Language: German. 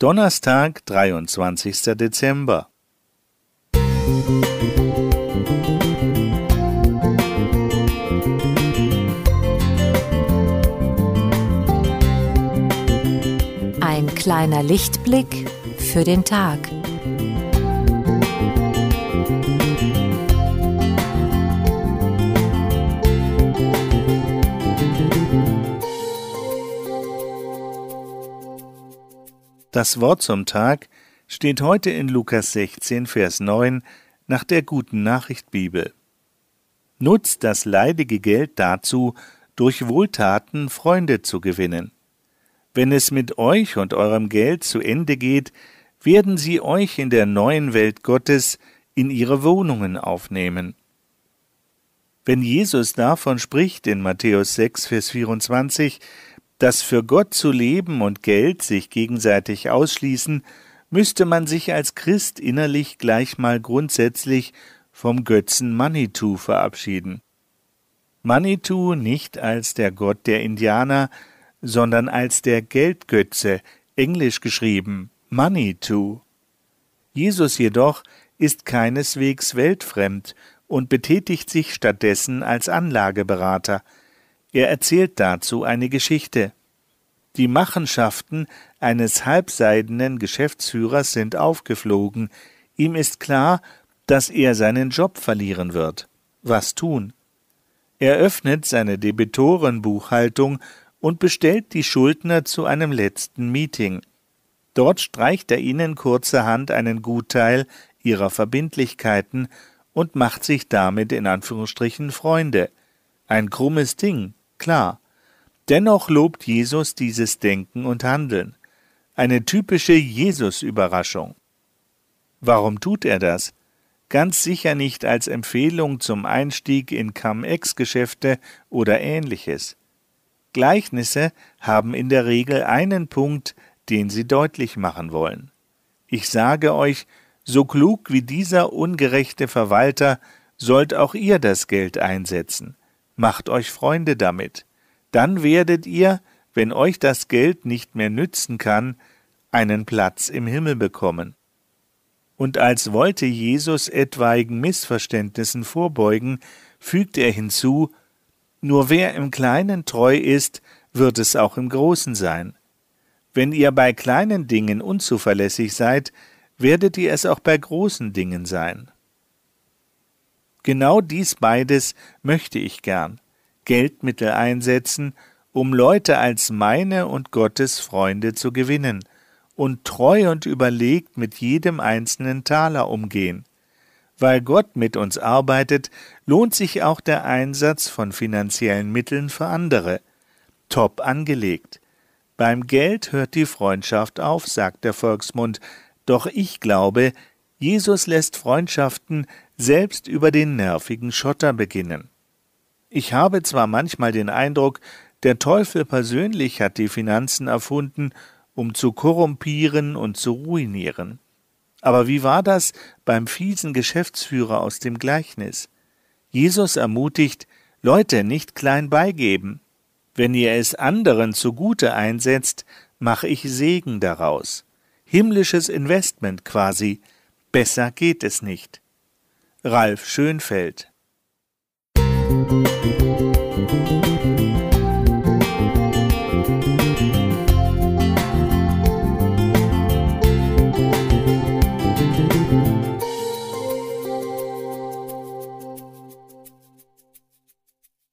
Donnerstag, 23. Dezember. Ein kleiner Lichtblick für den Tag. Das Wort zum Tag steht heute in Lukas 16, Vers 9 nach der guten Nachricht Bibel. Nutzt das leidige Geld dazu, durch Wohltaten Freunde zu gewinnen. Wenn es mit euch und eurem Geld zu Ende geht, werden sie euch in der neuen Welt Gottes in ihre Wohnungen aufnehmen. Wenn Jesus davon spricht in Matthäus 6, Vers 24, dass für Gott zu leben und Geld sich gegenseitig ausschließen, müsste man sich als Christ innerlich gleich mal grundsätzlich vom Götzen Manitou verabschieden. Manitou nicht als der Gott der Indianer, sondern als der Geldgötze, englisch geschrieben Manitou. Jesus jedoch ist keineswegs weltfremd und betätigt sich stattdessen als Anlageberater, er erzählt dazu eine Geschichte. Die Machenschaften eines halbseidenen Geschäftsführers sind aufgeflogen. Ihm ist klar, dass er seinen Job verlieren wird. Was tun? Er öffnet seine Debitorenbuchhaltung und bestellt die Schuldner zu einem letzten Meeting. Dort streicht er ihnen kurzerhand einen Gutteil ihrer Verbindlichkeiten und macht sich damit in Anführungsstrichen Freunde. Ein krummes Ding, klar. Dennoch lobt Jesus dieses Denken und Handeln. Eine typische Jesus-Überraschung. Warum tut er das? Ganz sicher nicht als Empfehlung zum Einstieg in Cum-Ex-Geschäfte oder ähnliches. Gleichnisse haben in der Regel einen Punkt, den sie deutlich machen wollen. Ich sage euch, so klug wie dieser ungerechte Verwalter sollt auch ihr das Geld einsetzen macht euch Freunde damit. Dann werdet ihr, wenn euch das Geld nicht mehr nützen kann, einen Platz im Himmel bekommen. Und als wollte Jesus etwaigen Missverständnissen vorbeugen, fügt er hinzu, nur wer im Kleinen treu ist, wird es auch im Großen sein. Wenn ihr bei kleinen Dingen unzuverlässig seid, werdet ihr es auch bei großen Dingen sein. Genau dies beides möchte ich gern. Geldmittel einsetzen, um Leute als meine und Gottes Freunde zu gewinnen und treu und überlegt mit jedem einzelnen Taler umgehen. Weil Gott mit uns arbeitet, lohnt sich auch der Einsatz von finanziellen Mitteln für andere. Top angelegt. Beim Geld hört die Freundschaft auf, sagt der Volksmund, doch ich glaube, Jesus lässt Freundschaften selbst über den nervigen Schotter beginnen. Ich habe zwar manchmal den Eindruck, der Teufel persönlich hat die Finanzen erfunden, um zu korrumpieren und zu ruinieren. Aber wie war das beim fiesen Geschäftsführer aus dem Gleichnis? Jesus ermutigt, Leute nicht klein beigeben. Wenn ihr es anderen zugute einsetzt, mache ich Segen daraus. Himmlisches Investment quasi. Besser geht es nicht. Ralf Schönfeld